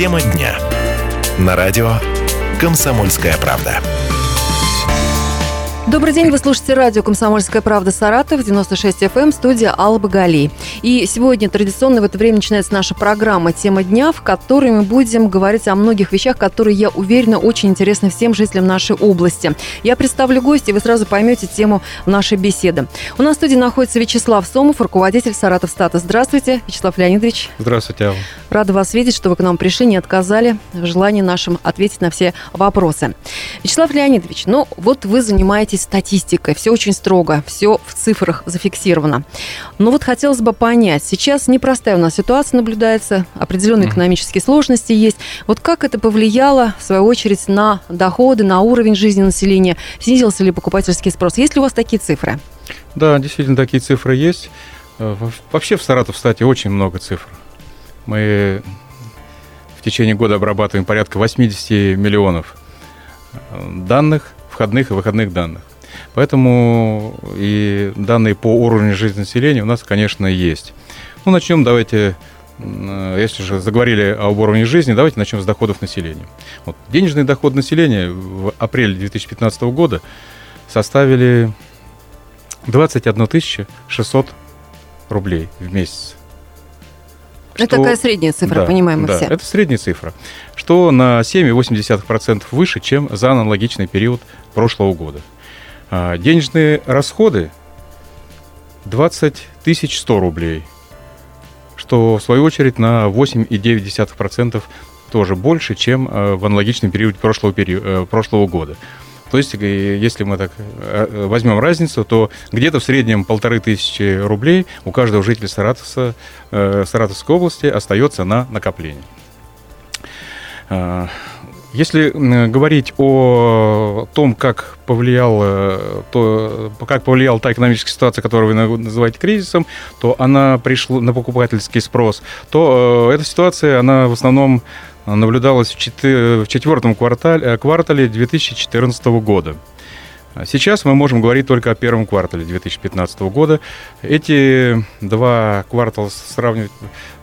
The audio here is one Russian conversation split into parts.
Тема дня. На радио «Комсомольская правда». Добрый день, вы слушаете радио «Комсомольская правда» Саратов, 96 FM, эм, студия Алла Багали. И сегодня традиционно в это время начинается наша программа «Тема дня», в которой мы будем говорить о многих вещах, которые, я уверена, очень интересны всем жителям нашей области. Я представлю гостя, и вы сразу поймете тему нашей беседы. У нас в студии находится Вячеслав Сомов, руководитель Саратов Стата. Здравствуйте, Вячеслав Леонидович. Здравствуйте, Алла. Рада вас видеть, что вы к нам пришли, не отказали в желании нашим ответить на все вопросы. Вячеслав Леонидович, ну вот вы занимаетесь статистикой, все очень строго, все в цифрах зафиксировано. Но вот хотелось бы понять, сейчас непростая у нас ситуация наблюдается, определенные экономические сложности есть. Вот как это повлияло, в свою очередь, на доходы, на уровень жизни населения? Снизился ли покупательский спрос? Есть ли у вас такие цифры? Да, действительно, такие цифры есть. Э, вообще в Саратов, кстати, очень много цифр. Мы в течение года обрабатываем порядка 80 миллионов э, данных, входных и выходных данных. Поэтому и данные по уровню жизни населения у нас, конечно, есть. Ну, начнем, давайте, если же заговорили об уровне жизни, давайте начнем с доходов населения. Вот, денежный доход населения в апреле 2015 года составили 21 600 рублей в месяц. Это что, такая средняя цифра, да, понимаем мы да, все. это средняя цифра, что на 7,8% выше, чем за аналогичный период прошлого года. А, денежные расходы 20 100 рублей, что в свою очередь на 8,9% тоже больше, чем а, в аналогичном периоде прошлого, периода, э, прошлого года. То есть, э, если мы так э, возьмем разницу, то где-то в среднем полторы тысячи рублей у каждого жителя Саратовса, Саратовской области остается на накопление. А, если говорить о том, как повлиял, э, то, как повлияла та экономическая ситуация, которую вы называете кризисом, то она пришла на покупательский спрос, то э, эта ситуация, она в основном наблюдалась в, четы- в четвертом квартале, э, квартале 2014 года. Сейчас мы можем говорить только о первом квартале 2015 года. Эти два квартала сравнивать,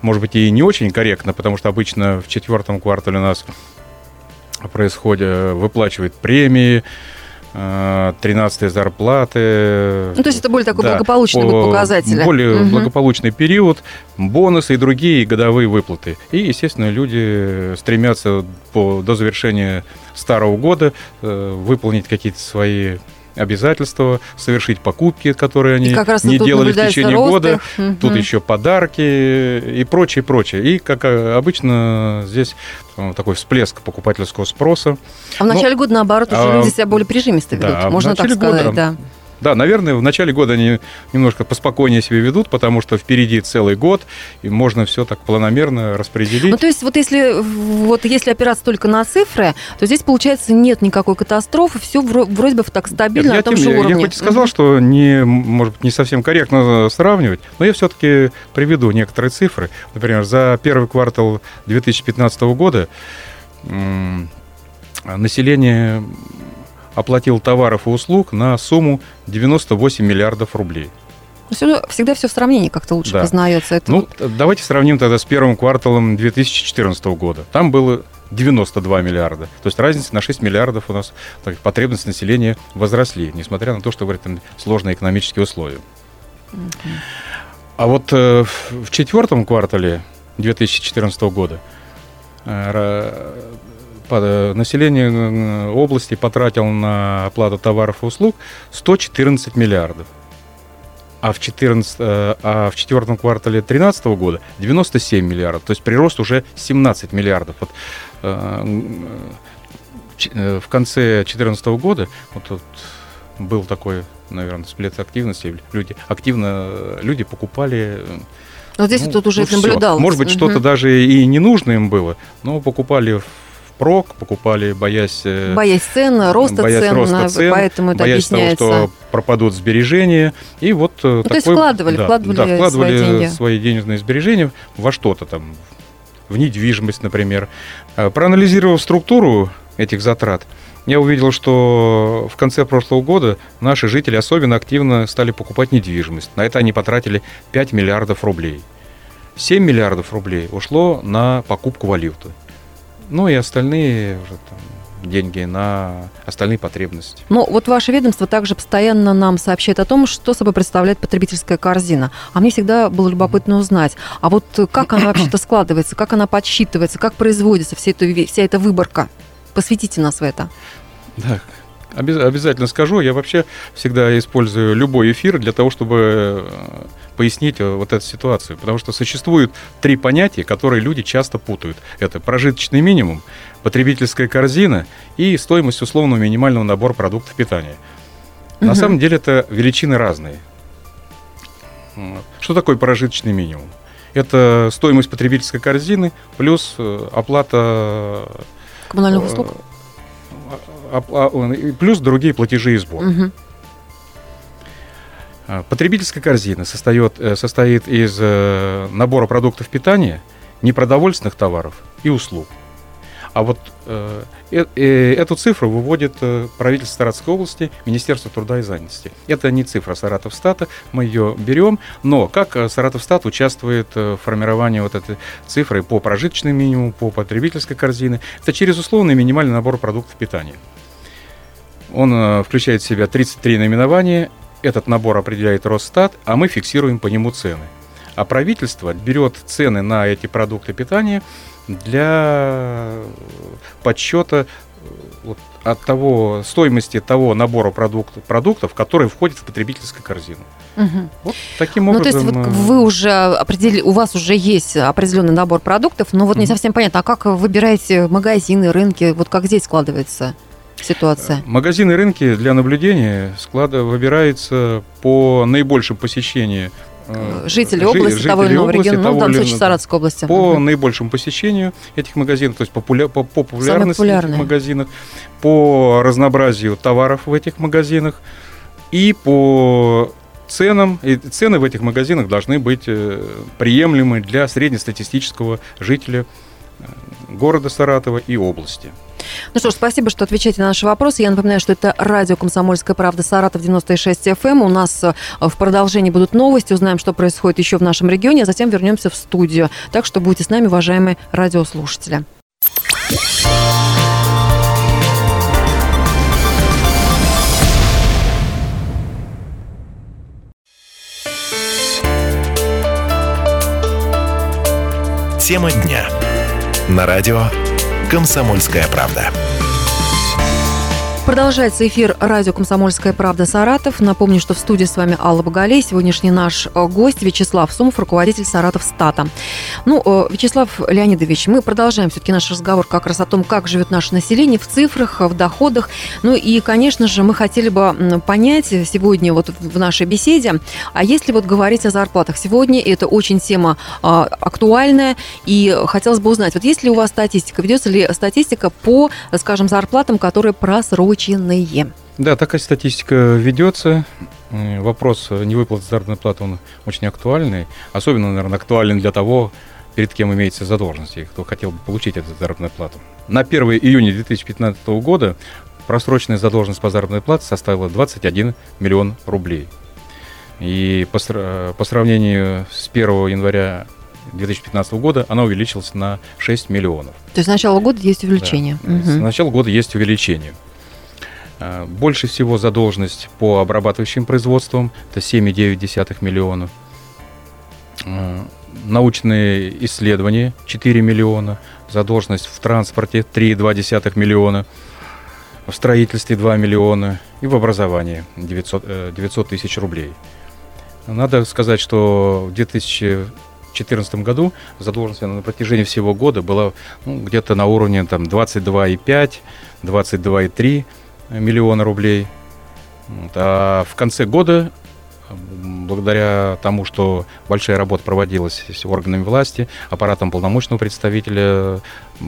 может быть, и не очень корректно, потому что обычно в четвертом квартале у нас происходит, выплачивает премии, 13 э, зарплаты. Ну, то есть это более такой да, благополучный по, показатель. Более угу. благополучный период, бонусы и другие годовые выплаты. И, естественно, люди стремятся по, до завершения старого года э, выполнить какие-то свои обязательства, совершить покупки, которые они не делали в течение росты. года. Угу. Тут еще подарки и прочее, прочее. И, как обычно, здесь э, такой всплеск покупательского спроса. А в начале Но, года, наоборот, уже а, люди себя более прижимисто ведут, да, можно так сказать. Года, да. Да, наверное, в начале года они немножко поспокойнее себя ведут, потому что впереди целый год, и можно все так планомерно распределить. Ну, то есть, вот если, вот если опираться только на цифры, то здесь, получается, нет никакой катастрофы, все вроде бы так стабильно нет, на том я, же я, уровне. Я хоть и сказал, что не, может быть, не совсем корректно сравнивать, но я все-таки приведу некоторые цифры. Например, за первый квартал 2015 года население оплатил товаров и услуг на сумму 98 миллиардов рублей. Все, всегда все в сравнении как-то лучше да. познается. Это ну, вот... давайте сравним тогда с первым кварталом 2014 года. Там было 92 миллиарда. То есть разница на 6 миллиардов у нас так, потребности населения возросли, несмотря на то, что говорят там сложные экономические условия. uh А вот э, в четвертом квартале 2014 года Э, население э, области потратило на оплату товаров и услуг 114 миллиардов. А в, 14, э, а в четвертом квартале 2013 года 97 миллиардов. То есть прирост уже 17 миллиардов. Вот, в конце 2014 года вот, вот был такой, наверное, всплеск активности. Люди активно люди покупали вот здесь ну, тут уже ну, наблюдалось. Может быть, угу. что-то даже и не нужно им было, но покупали впрок, покупали, боясь... Э, боясь цен, роста боясь цен, роста цен, поэтому это боясь объясняется. того, что пропадут сбережения. И вот э, ну, такой, то есть вкладывали, да, вкладывали, да, вкладывали свои, деньги. свои денежные сбережения во что-то там, в недвижимость, например. Э, проанализировав структуру этих затрат, я увидел, что в конце прошлого года наши жители особенно активно стали покупать недвижимость. На это они потратили 5 миллиардов рублей. 7 миллиардов рублей ушло на покупку валюты. Ну и остальные уже там, деньги на остальные потребности. Но вот ваше ведомство также постоянно нам сообщает о том, что собой представляет потребительская корзина. А мне всегда было любопытно узнать, а вот как она вообще-то складывается, как она подсчитывается, как производится вся эта, вся эта выборка? Посвятите нас в это. Да, обязательно скажу. Я вообще всегда использую любой эфир для того, чтобы э, пояснить э, вот эту ситуацию. Потому что существуют три понятия, которые люди часто путают. Это прожиточный минимум, потребительская корзина и стоимость условного минимального набора продуктов питания. Угу. На самом деле это величины разные. Что такое прожиточный минимум? Это стоимость потребительской корзины плюс э, оплата коммунальных услуг плюс другие платежи и сборы. Угу. Потребительская корзина состоит, э, состоит из э, набора продуктов питания, непродовольственных товаров и услуг. А вот э, э, э, эту цифру выводит э, правительство Саратовской области, Министерство труда и занятости. Это не цифра Саратовстата, мы ее берем, но как Саратовстат участвует в формировании вот этой цифры по прожиточному минимуму, по потребительской корзине, это через условный минимальный набор продуктов питания. Он э, включает в себя 33 наименования, этот набор определяет Росстат, а мы фиксируем по нему цены. А правительство берет цены на эти продукты питания – для подсчета вот, от того стоимости того набора продуктов, продуктов, которые входят в потребительскую корзину. Угу. Вот таким образом. Ну, то есть вот э, вы уже определили, у вас уже есть определенный набор продуктов, но вот угу. не совсем понятно, а как вы выбираете магазины, рынки, вот как здесь складывается? Ситуация? Магазины и рынки для наблюдения склада выбираются по наибольшему посещению Э, жители области жители того или иного региона, ну, в данном случае Саратовской области. По угу. наибольшему посещению этих магазинов, то есть популя, по, по популярности этих магазинов, по разнообразию товаров в этих магазинах и по ценам. И цены в этих магазинах должны быть э, приемлемы для среднестатистического жителя э, города Саратова и области. Ну что ж, спасибо, что отвечаете на наши вопросы. Я напоминаю, что это радио «Комсомольская правда» Саратов 96 FM. Эм. У нас э, в продолжении будут новости, узнаем, что происходит еще в нашем регионе, а затем вернемся в студию. Так что будьте с нами, уважаемые радиослушатели. Тема дня. На радио «Комсомольская правда». Продолжается эфир радио «Комсомольская правда» Саратов. Напомню, что в студии с вами Алла Боголей. Сегодняшний наш э, гость Вячеслав Сумов, руководитель Саратов Стата. Ну, э, Вячеслав Леонидович, мы продолжаем все-таки наш разговор как раз о том, как живет наше население в цифрах, в доходах. Ну и, конечно же, мы хотели бы понять сегодня вот в нашей беседе, а если вот говорить о зарплатах, сегодня это очень тема а, актуальная, и хотелось бы узнать, вот есть ли у вас статистика, ведется ли статистика по, скажем, зарплатам, которые просрочены обеспеченные. Да, такая статистика ведется. Вопрос невыплаты заработной платы, он очень актуальный. Особенно, наверное, актуален для того, перед кем имеется задолженность, и кто хотел бы получить эту заработную плату. На 1 июня 2015 года просроченная задолженность по заработной плате составила 21 миллион рублей. И по, по сравнению с 1 января 2015 года она увеличилась на 6 миллионов. То есть с начала года есть увеличение? Да, угу. С начала года есть увеличение. Э, больше всего задолженность по обрабатывающим производствам, это 7,9 миллиона. Э, научные исследования 4 миллиона. Задолженность в транспорте 3,2 миллиона. В строительстве 2 миллиона. И в образовании 900, 900 э, тысяч рублей. Надо сказать, что в 2014 году задолженность на протяжении всего года была ну, где-то на уровне там, 22,5, 22,3 миллиона рублей. А в конце года, благодаря тому, что большая работа проводилась с органами власти, аппаратом полномочного представителя,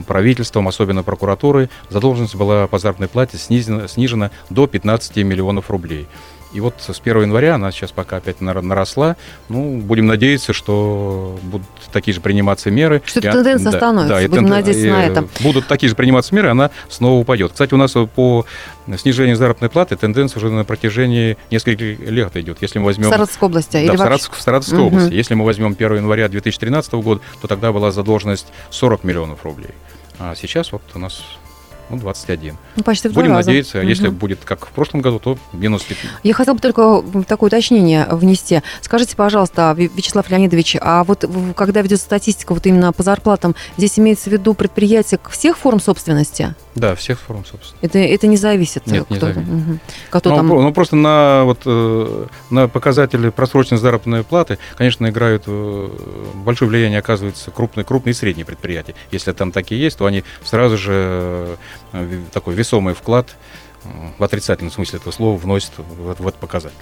правительством, особенно прокуратурой, задолженность была по заработной плате снижена, снижена до 15 миллионов рублей. И вот с 1 января она сейчас пока опять наросла. Ну, будем надеяться, что будут такие же приниматься меры. Что эта тенденция да, остановится. Да, будем тен... надеяться на это. Будут такие же приниматься меры, она снова упадет. Кстати, у нас по снижению заработной платы тенденция уже на протяжении нескольких лет идет. Если мы возьмем... В Саратовской области? Да, или в, Саратовской, в Саратовской угу. области. Если мы возьмем 1 января 2013 года, то тогда была задолженность 40 миллионов рублей. А сейчас вот у нас ну, 21. Ну, почти в Будем раза. надеяться, если Мгм. будет как в прошлом году, то минус 15. Я хотела бы только такое уточнение внести. Скажите, пожалуйста, Вячеслав Леонидович, а вот когда ведется статистика вот именно по зарплатам, здесь имеется в виду предприятия всех форм собственности? Да, всех форм, собственно. Это, это не зависит? Нет, не кто, зависит. Мгм. Кто ну, там... ну, просто на, вот, э, на показатели просроченной заработной платы, конечно, играют э, большое влияние оказывается крупные, крупные и средние предприятия. Если там такие есть, то они сразу же э, такой весомый вклад в отрицательном смысле этого слова вносят в, в этот показатель.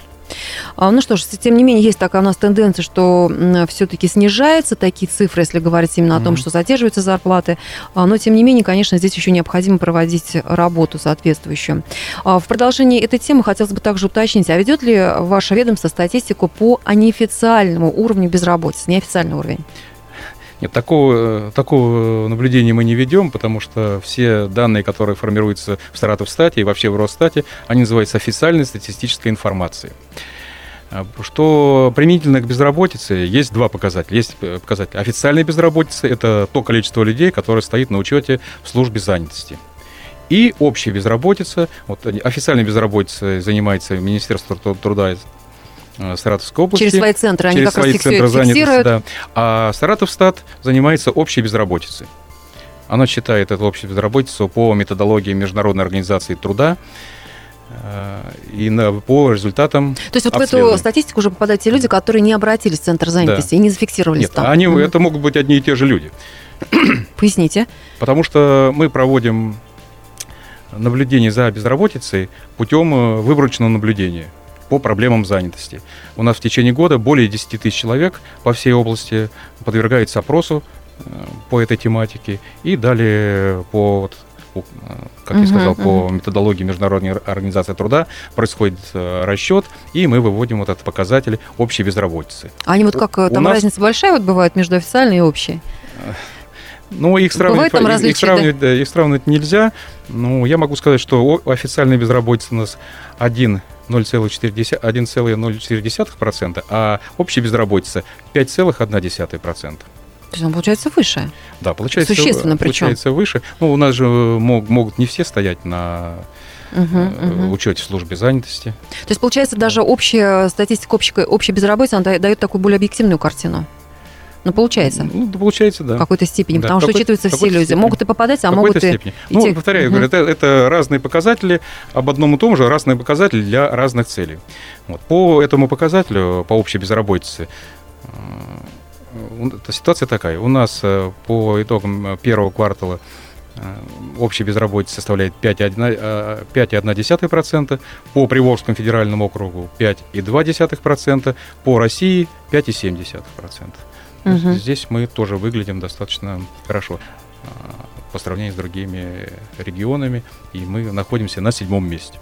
А, Ну что ж, тем не менее, есть такая у нас тенденция, что все-таки снижаются такие цифры, если говорить именно о том, что задерживаются зарплаты. А, Но, тем не менее, конечно, здесь еще необходимо проводить работу соответствующую. А, В продолжении этой темы хотелось бы также уточнить, а ведет ли ваше ведомство статистику по неофициальному уровню безработицы, неофициальный уровень? Нет, такого, такого наблюдения мы не ведем, потому что все данные, которые формируются в Саратовстате и вообще в Росстате, они называются официальной статистической информацией. А, Что применительно к безработице, есть два показателя. Есть э, показатель официальной безработицы, это то количество людей, которое стоит на учете в службе занятости. И общая безработица, вот официальной безработицей занимается Министерство тру- труда Саратовской области Через свои центры, они через как раз свои фикси- центры занятости, да. А Саратовстат занимается общей безработицей. Она считает эту общую безработицу по методологии Международной организации труда э, и на, по результатам То есть вот в эту статистику уже попадают те люди, которые не обратились в центр занятости и не зафиксировались Нет, там. они, Мгм. это могут быть одни и те же люди. Поясните. Потому что мы проводим наблюдение за безработицей путем э, выборочного наблюдения по проблемам занятости. У нас в течение года более 10 тысяч человек по всей области подвергается опросу э, по этой тематике. И далее по, вот, по, э, как я Мгм, сказал, по мгм. методологии Международной организации труда происходит э, расчет, и мы выводим вот этот показатель общей безработицы. А они вот как, У там нас- разница большая вот бывает между официальной и общей? Ну, их сравнивать, там их- сравнивать, да, их сравнивать нельзя. Ну, я могу сказать, что официальная безработица у нас 1 0,4, 1,04%, а общая безработица 5,1%. То есть он получается выше. Да, получается, Существенно причем. получается выше. Ну, у нас же мог- могут не все стоять на Мгм, э, мгм. учете в службе занятости. То есть, получается, даже общая статистика общей, общей безработицы, она да- дает такую более объективную картину. Ну, получается, Ну, да, получается, да. в какой-то степени, Да, потому что учитываются все люди. степени. Могут и попадать, а могут какой-то и... степени. Ну, те- повторяю, Мгм. говорю, это, это разные показатели, об одном и том же, разные показатели для разных целей. Вот. По этому показателю, по общей безработице, э, ситуация такая. У нас э, по итогам э, первого квартала общая безработица составляет 5,1%, э, 5,1%, по Приволжскому федеральному округу 5,2%, по России 5,7%. То есть Мгм. Здесь мы тоже выглядим достаточно хорошо а, по сравнению с другими регионами, и мы находимся на седьмом месте.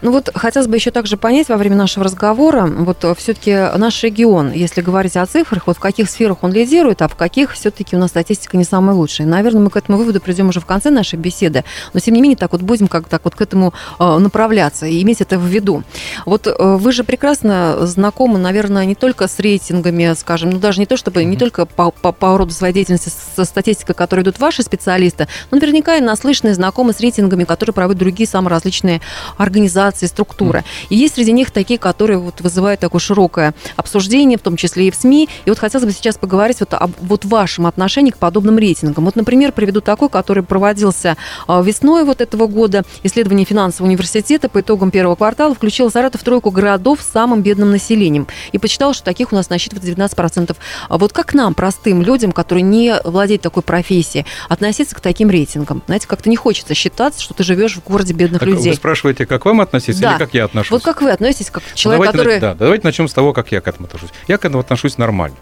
Ну вот хотелось бы еще также понять во время нашего разговора, вот все-таки наш регион, если говорить о цифрах, вот в каких сферах он лидирует, а в каких все-таки у нас статистика не самая лучшая. Наверное, мы к этому выводу придем уже в конце нашей беседы, но тем не менее так вот будем как так вот к этому э, направляться и иметь это в виду. Вот э, вы же прекрасно знакомы, наверное, не только с рейтингами, скажем, ну даже не то, чтобы не только по, по, по роду своей деятельности со статистикой, которой идут ваши специалисты, но наверняка и наслышаны, знакомы с рейтингами, которые проводят другие самые различные организации, структуры. И есть среди них такие, которые вот вызывают такое широкое обсуждение, в том числе и в СМИ. И вот хотелось бы сейчас поговорить вот об вот вашем отношении к подобным рейтингам. Вот, например, приведу такой, который проводился а, весной вот этого года. Исследование финансового университета по итогам первого квартала включило Саратов в тройку городов с самым бедным населением. И почитал, что таких у нас насчитывается 19%. А вот как нам, простым людям, которые не владеют такой профессией, относиться к таким рейтингам? Знаете, как-то не хочется считаться, что ты живешь в городе бедных Так людей. Вы спрашиваете, как вам относиться Да. или как я отношусь? Вот как вы относитесь, как человек, давайте, который... да, давайте начнем с того, как я к этому отношусь. Я к этому отношусь нормально.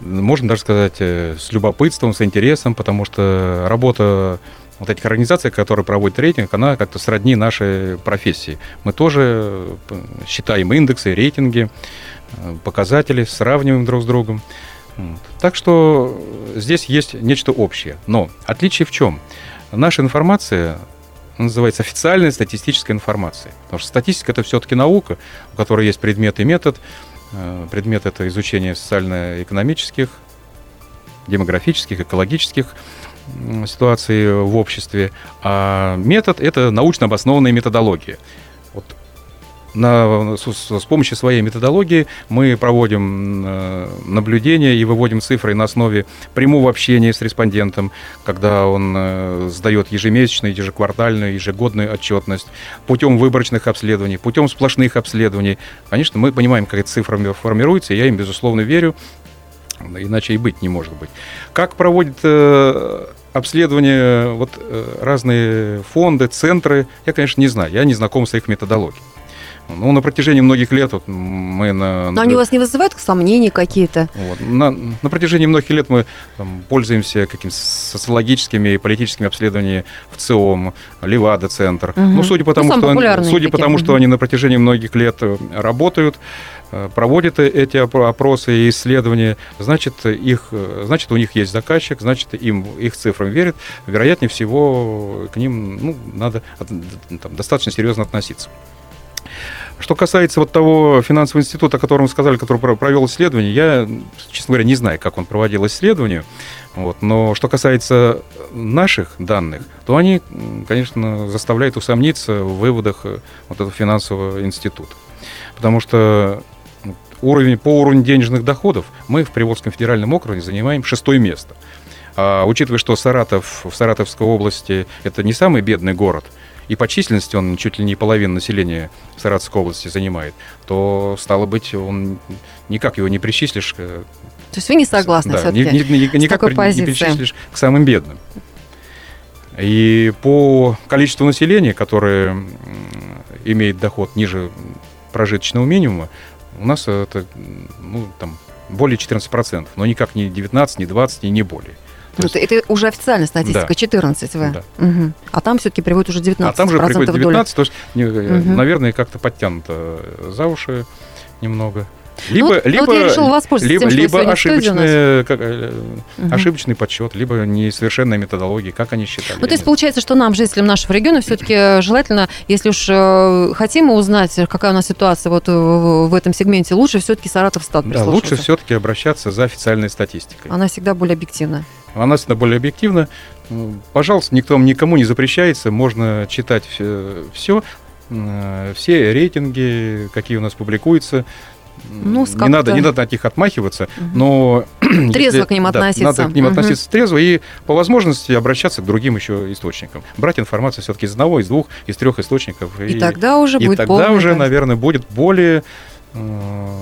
Можно даже сказать э, с любопытством, с интересом, потому что работа вот этих организаций, которые проводят рейтинг, она как-то сродни нашей профессии. Мы тоже э, считаем индексы, рейтинги, э, показатели, сравниваем друг с другом. Так что здесь есть нечто общее. Но отличие в чем? Наша информация называется официальная статистическая информация. Потому что статистика это все-таки наука, у которой есть предмет и метод. Э, Предмет это изучение социально-экономических, демографических, экологических ситуации в обществе, а метод – это научно обоснованная методология. На, с, с помощью своей методологии мы проводим э, наблюдения и выводим цифры на основе прямого общения с респондентом, когда он э, сдает ежемесячную, ежеквартальную, ежегодную отчетность, путем выборочных обследований, путем сплошных обследований. Конечно, мы понимаем, как эти цифры формируются, и я им, безусловно, верю, иначе и быть не может быть. Как проводит э, обследование вот, разные фонды, центры, я, конечно, не знаю, я не знаком с их методологией. Ну, на протяжении многих лет вот, мы на... Но они у вас не вызывают сомнений какие-то? Вот, на, на протяжении многих лет мы там, пользуемся какими-то социологическими и политическими обследованиями в ЦИОМ, Левада-центр. Угу. Ну, судя по тому, ну, что, они, судя по тому угу. что они на протяжении многих лет э, работают, э, проводят эти опросы и исследования, значит, их, э, значит, у них есть заказчик, значит, им, их цифрам верят. Вероятнее всего, к ним ну, надо там, достаточно серьезно относиться. Что касается вот того финансового института, о котором вы сказали, который провел исследование, я, честно говоря, не знаю, как он проводил исследование. Вот, но что касается наших данных, то они, конечно, заставляют усомниться в выводах э, вот этого финансового института. Потому что уровень, по уровню денежных доходов мы в Приволжском федеральном округе занимаем шестое место. А учитывая, что Саратов в Саратовской области это не самый бедный город – и по численности он чуть ли не половину населения Саратовской области занимает, то, стало быть, он никак его не причислишь. То есть вы не согласны да, все-таки ни, ни, ни, никак не причислишь к самым бедным. И по количеству населения, которое имеет доход ниже прожиточного минимума, у нас это ну, там, более 14%, но никак не 19, не 20 и не более. То есть... Это уже официальная статистика, да. 14 В. Да. Угу. А там все-таки приводит уже 19 А там же приводит 19, то есть, угу. наверное, как-то подтянуто за уши немного. Либо, ну, либо, вот я решила воспользоваться либо, тем, либо ошибочный, как, угу. ошибочный подсчет, либо несовершенная методология, как они считали. Ну, то есть получается, что нам, жителям нашего региона, все-таки желательно, если уж э, хотим узнать, какая у нас ситуация вот в этом сегменте, лучше все-таки Саратов стат Да, лучше все-таки обращаться за официальной статистикой. Она всегда более объективна она всегда более объективна. Пожалуйста, никто никому не запрещается, можно читать все, э, все рейтинги, какие у нас публикуются. Ну, не надо, не надо от них отмахиваться, угу. но трезво к ним относиться. надо к ним угу. относиться трезво и по возможности обращаться к другим еще источникам. Брать информацию все-таки из одного, из двух, из трех источников. И, и тогда уже и будет тогда уже, наверное, будет более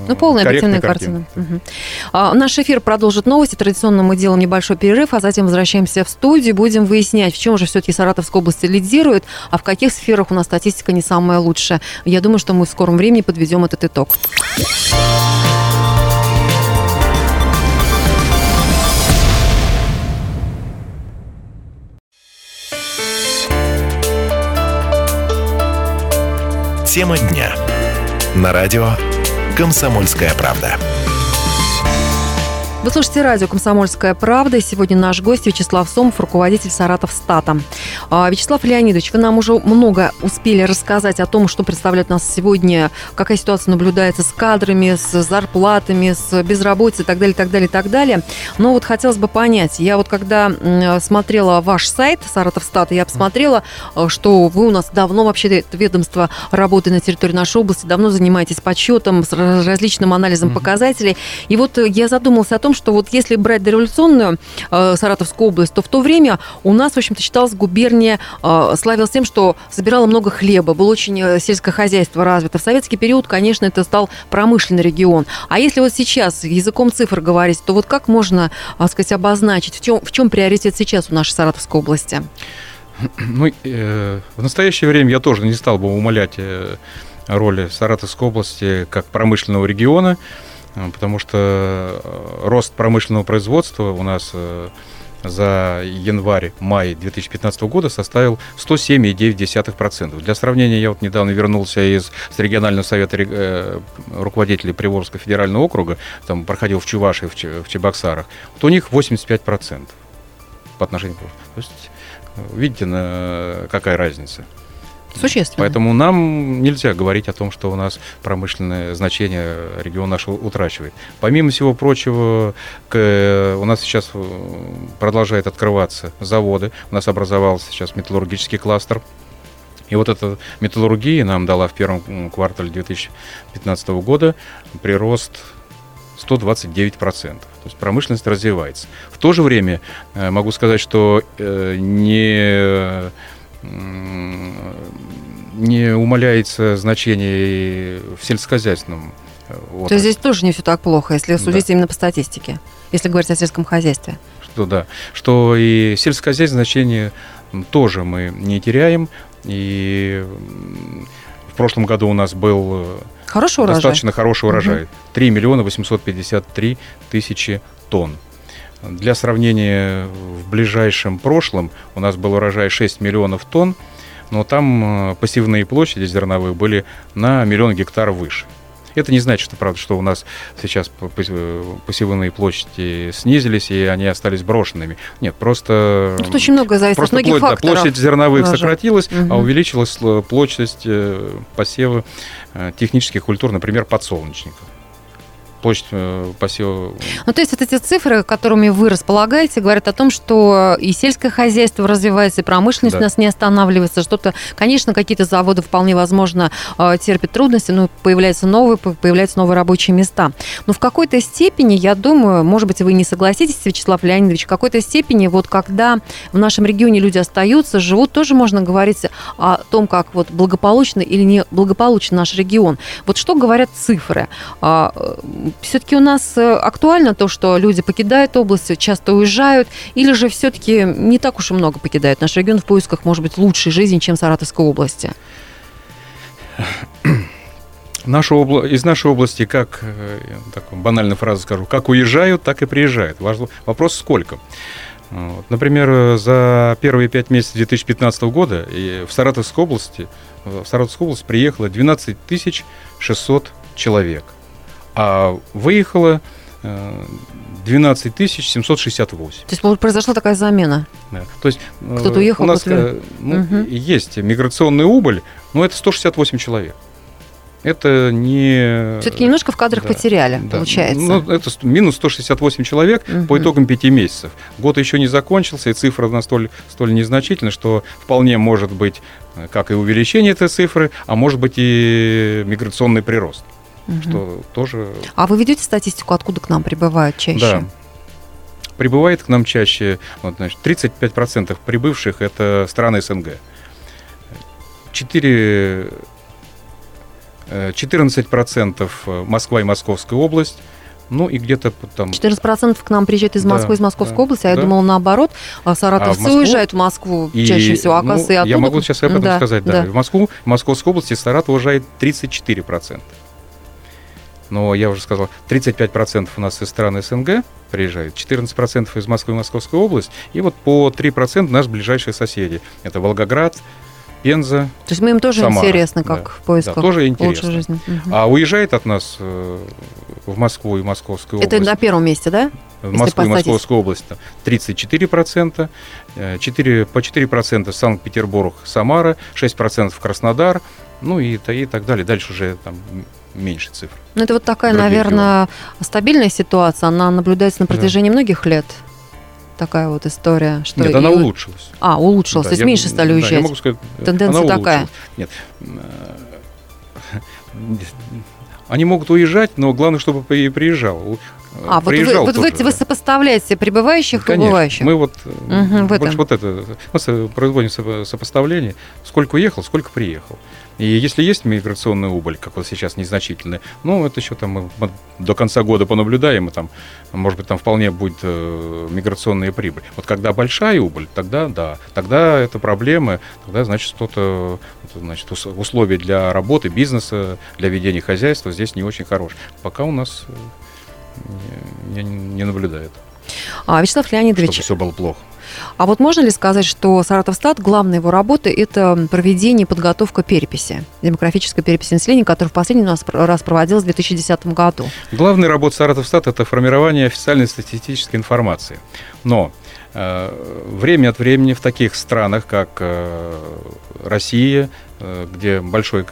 ну, полная объективная картина. картина. Угу. А, наш эфир продолжит новости. Традиционно мы делаем небольшой перерыв, а затем возвращаемся в студию. Будем выяснять, в чем же все-таки Саратовская область лидирует, а в каких сферах у нас статистика не самая лучшая. Я думаю, что мы в скором времени подведем этот итог. Тема дня. На радио «Комсомольская правда». Вы слушаете радио «Комсомольская правда». И сегодня наш гость Вячеслав Сомов, руководитель Саратов Стата. А, Вячеслав Леонидович, вы нам уже много успели рассказать о том, что представляет нас сегодня, какая ситуация наблюдается с кадрами, с зарплатами, с безработицей и так далее, так далее, так далее. Но вот хотелось бы понять, я вот когда смотрела ваш сайт Саратов Стата, я посмотрела, э, что вы у нас давно вообще ведомство работы на территории нашей области, давно занимаетесь подсчетом, различным анализом показателей. И вот я задумалась о том, что вот если брать дореволюционную э, Саратовскую область, то в то время у нас, в общем-то, считалась губерния, э, славилась тем, что собирала много хлеба, было очень э, сельское хозяйство развито. В советский период, конечно, это стал промышленный регион. А если вот сейчас языком цифр говорить, то вот как можно, так сказать, обозначить, в чем, в чем приоритет сейчас у нашей Саратовской области? Ну, э, в настоящее время я тоже не стал бы умолять э, роли Саратовской области как промышленного региона. Э, потому что э, рост промышленного производства у нас э, за январь-май 2015 года составил 107,9%. Для сравнения, я вот недавно вернулся из с регионального совета руководителей Приволжского федерального округа, там проходил в Чувашии, в Чебоксарах, вот у них 85% по отношению к То есть, видите, какая разница. Существенно. Поэтому нам нельзя говорить о том, что у нас промышленное значение регион наш утрачивает. Помимо всего прочего, к, у нас сейчас э, продолжает открываться заводы. У нас образовался сейчас металлургический кластер. И вот эта металлургия нам дала в первом квартале 2015 года прирост 129%. То есть промышленность развивается. В то же время э, могу сказать, что э, не не умаляется значение в сельскохозяйственном отрасли. То есть здесь тоже не все так плохо, если судить да. именно по статистике, если говорить о сельском хозяйстве. Что да, что и сельскохозяйственное значение тоже мы не теряем. И в прошлом году у нас был хороший урожай. достаточно хороший урожай. Угу. 3 миллиона 853 тысячи тонн. Для сравнения, в ближайшем прошлом у нас был урожай 6 миллионов тонн, но там э, пассивные площади зерновые были на миллион гектаров выше. Это не значит, что, правда, что у нас сейчас посевные площади снизились, и они остались брошенными. Нет, просто... Тут очень много зависит просто от многих площадь, факторов. площадь зерновых тоже. сократилась, угу. а увеличилась площадь э, посева э, технических культур, например, подсолнечников площадь э, посева. Ну, то есть вот эти цифры, которыми вы располагаете, говорят о том, что и сельское хозяйство развивается, и промышленность да. у нас не останавливается. Что-то, конечно, какие-то заводы вполне возможно э, терпят трудности, но появляются новые, появляются новые рабочие места. Но в какой-то степени, я думаю, может быть, вы не согласитесь, Вячеслав Леонидович, в какой-то степени, вот когда в нашем регионе люди остаются, живут, тоже можно говорить о том, как вот благополучно или не благополучен наш регион. Вот что говорят цифры? Все-таки у нас э, актуально то, что люди покидают область, часто уезжают, или же все-таки не так уж и много покидают наш регион в поисках, может быть, лучшей жизни, чем Саратовской области? Наша обла... Из нашей области, как, э, такую банальную фразу скажу, как уезжают, так и приезжают. Вопрос сколько? Вот. Например, за первые пять месяцев 2015 года в Саратовской области, в Саратовскую область приехало 12 600 человек а выехало 12 э, 768. То есть произошла такая замена? Да. То есть э, кто-то уехал, у нас кто ну, угу. есть миграционный убыль, но это 168 человек. Это не... Все-таки немножко в кадрах да, потеряли, да. получается. Ну, это минус 168 человек угу. по итогам пяти месяцев. Год еще не закончился, и цифра настолько столь незначительна, что вполне может быть э, как и увеличение этой цифры, а может быть и миграционный прирост угу. что тоже... А вы ведете статистику, откуда к нам прибывают чаще? Да. Прибывает к нам чаще, вот, значит, 35% прибывших – это страны СНГ. 4, 14% э, Москва и Московская область, ну и где-то там... 14% к нам приезжает из Москвы, да, из Московской да, области, а да. я думала наоборот, а саратовцы а Москву... уезжают в Москву и, чаще всего, а ну. Я могу сейчас об этом да, сказать, да. да. В Москву, в Московской области Саратов уезжает 34% но я уже сказал, 35% у нас из стран СНГ приезжает, 14% из Москвы и Московской области, и вот по 3% наши ближайшие соседи. Это Волгоград, Пенза, То есть мы им тоже Самара. интересно, как да, в поисках да, тоже интересно. лучшей жизни. Угу. А уезжает от нас э, в Москву и Московскую область. Это на первом месте, да? В Москву и Московскую область 34%, 4, по 4% Санкт-Петербург, Самара, 6% Краснодар, ну и, и так далее. Дальше уже там меньше цифр. Ну, это вот такая, наверное, регионов. стабильная ситуация. Она наблюдается на протяжении да. многих лет. Такая вот история. Что Нет, она улучшилась. А, улучшилась. Да, То есть я, меньше стали уезжать. Да, я могу сказать, Тенденция она такая. Нет. Они могут уезжать, но главное, чтобы приезжал. А, вот, вы, вот вы, вы сопоставляете прибывающих Конечно. и убывающих? Мы вот угу, больше вот это, мы производим сопоставление, сколько уехал, сколько приехал. И если есть миграционный убыль, как вот сейчас незначительный, ну, это еще там мы до конца года понаблюдаем, и там, может быть, там вполне будет э, миграционная прибыль. Вот когда большая убыль, тогда да, тогда это проблемы, тогда, значит, что-то, значит, условия для работы, бизнеса, для ведения хозяйства здесь не очень хорошие. Пока у нас э, не, не наблюдает. А, Вячеслав Леонидович... Чтобы все было плохо. А вот можно ли сказать, что Саратовстат, главная его работа – это проведение и подготовка переписи, демографической переписи населения, которая в последний раз проводилась в 2010 году? Главная работа Саратовстат – это формирование официальной статистической информации. Но э, время от времени в таких странах, как э, Россия, где большой,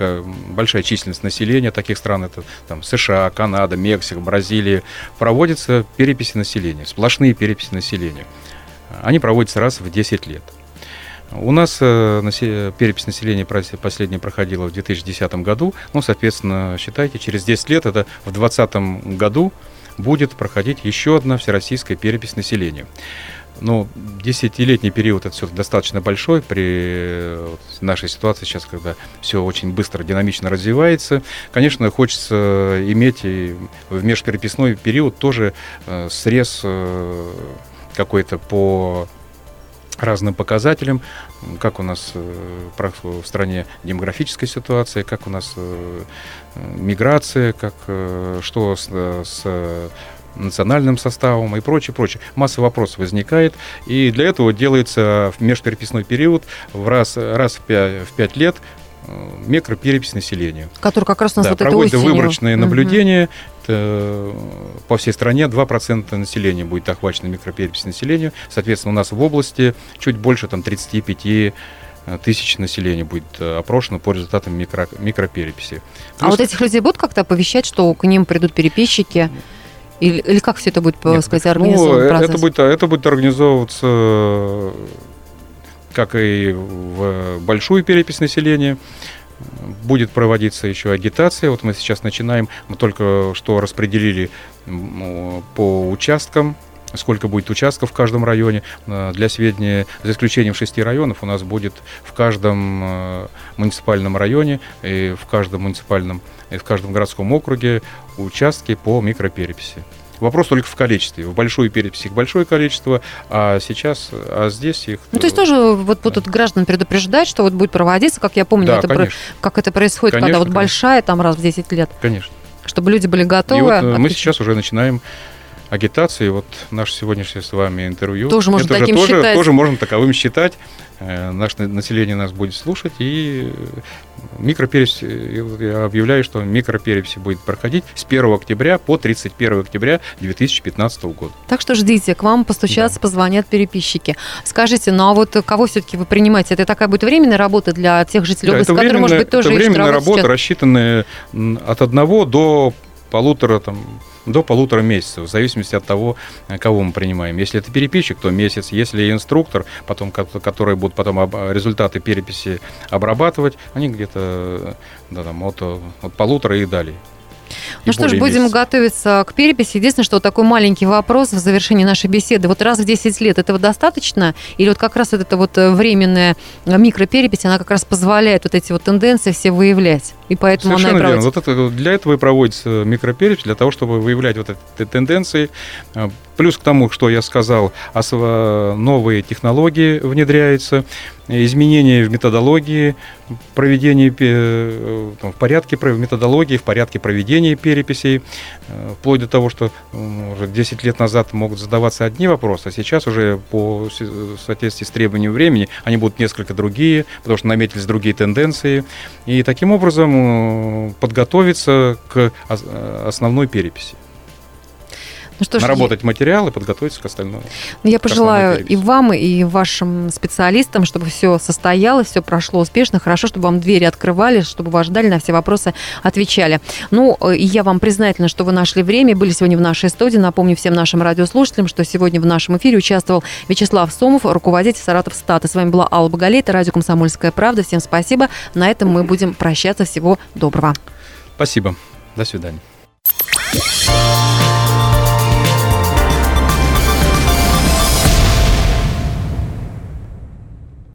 большая численность населения, таких стран это там, США, Канада, Мексика, Бразилия, проводятся переписи населения, сплошные переписи населения. Они проводятся раз в 10 лет. У нас э, перепись населения последняя проходила в 2010 году. Ну, соответственно, считайте, через 10 лет, это в 2020 году, будет проходить еще одна всероссийская перепись населения. Ну, десятилетний период это все достаточно большой при нашей ситуации сейчас, когда все очень быстро, динамично развивается. Конечно, хочется иметь и в межпереписной период тоже э, срез э, какой-то по разным показателям, как у нас э, в стране демографическая ситуация, как у нас э, миграция, как, э, что с, с национальным составом и прочее, прочее. Масса вопросов возникает, и для этого делается в межпереписной период в раз, раз в, пять, в пять лет микроперепись населения. Который как раз у нас да, вот проводят это выборочные наблюдения. Это по всей стране 2% населения будет охвачено микроперепись населения. Соответственно, у нас в области чуть больше там, 35 э, тысяч населения будет э, опрошено по результатам микро, микропереписи. Плюс... А вот этих людей будут как-то оповещать, что к ним придут переписчики? Или, или как все это будет, Нет, сказать, организован ну, процесс? Это будет, это будет организовываться как и в большую перепись населения. Будет проводиться еще агитация. Вот мы сейчас начинаем, мы только что распределили по участкам сколько будет участков в каждом районе. Э, для сведения, за исключением шести районов, у нас будет в каждом э, муниципальном районе и в каждом муниципальном и в каждом городском округе участки по микропереписи. Вопрос только в количестве. В большую перепись их большое количество, а сейчас, а здесь их... Ну, то есть тоже вот будут граждан предупреждать, что вот будет проводиться, как я помню, да, это конечно. как это происходит, конечно, когда вот конечно. большая, там раз в 10 лет. Конечно. Чтобы люди были готовы. И вот э, мы сейчас уже начинаем агитации. Вот наше сегодняшнее с вами интервью. Тоже можно это таким тоже, считать. Тоже можно таковым считать. Э, наше население нас будет слушать. И микроперепись, э, я объявляю, что микроперепись будет проходить с 1 октября по 31 октября 2015 года. Так что ждите, к вам постучаться, да. позвонят переписчики. Скажите, ну а вот кого все-таки вы принимаете? Это такая будет временная работа для тех жителей да, области, которые, может быть, тоже это временная работа, сейчас? рассчитанная от одного до полутора там, до полутора месяцев, в зависимости от того, э, кого мы принимаем. Если это переписчик, то месяц. Если инструктор, потом, который будут потом результаты переписи обрабатывать, они где-то да, там, от, от полутора и далее. Ну что ж, будем месяца. готовиться к переписи. Единственное, что такой маленький вопрос в завершении нашей беседы. Вот раз в 10 лет этого достаточно? Или вот как раз вот эта вот э, временная микроперепись, она как раз позволяет вот эти вот тенденции все выявлять? И поэтому Совершенно она и верно. Вот это, для этого и проводится микроперепись, для того, чтобы выявлять вот эти тенденции. Э, плюс к тому, что я сказал, новые технологии внедряются, изменения в методологии проведения, э, в порядке в методологии, в порядке проведения переписей, э, вплоть до того, что уже 10 лет назад могут задаваться одни вопросы, а сейчас уже по соответствии с требованием времени они будут несколько другие, потому что наметились другие тенденции. И таким образом подготовиться к основной переписи. Ну, что ж, наработать я... материал и подготовиться к остальному. Ну, я пожелаю и вам, и вашим специалистам, чтобы все состоялось, все прошло успешно, хорошо, чтобы вам двери открывали, чтобы вас ждали, на все вопросы отвечали. Ну, э, и я вам признательна, что вы нашли время, были сегодня в нашей студии. Напомню всем нашим радиослушателям, что сегодня в нашем эфире участвовал Вячеслав Сомов, руководитель Саратов Стата. С вами была Алла Багалей, это радио «Комсомольская правда». Всем спасибо. На этом мы будем прощаться. Всего доброго. Спасибо. До свидания.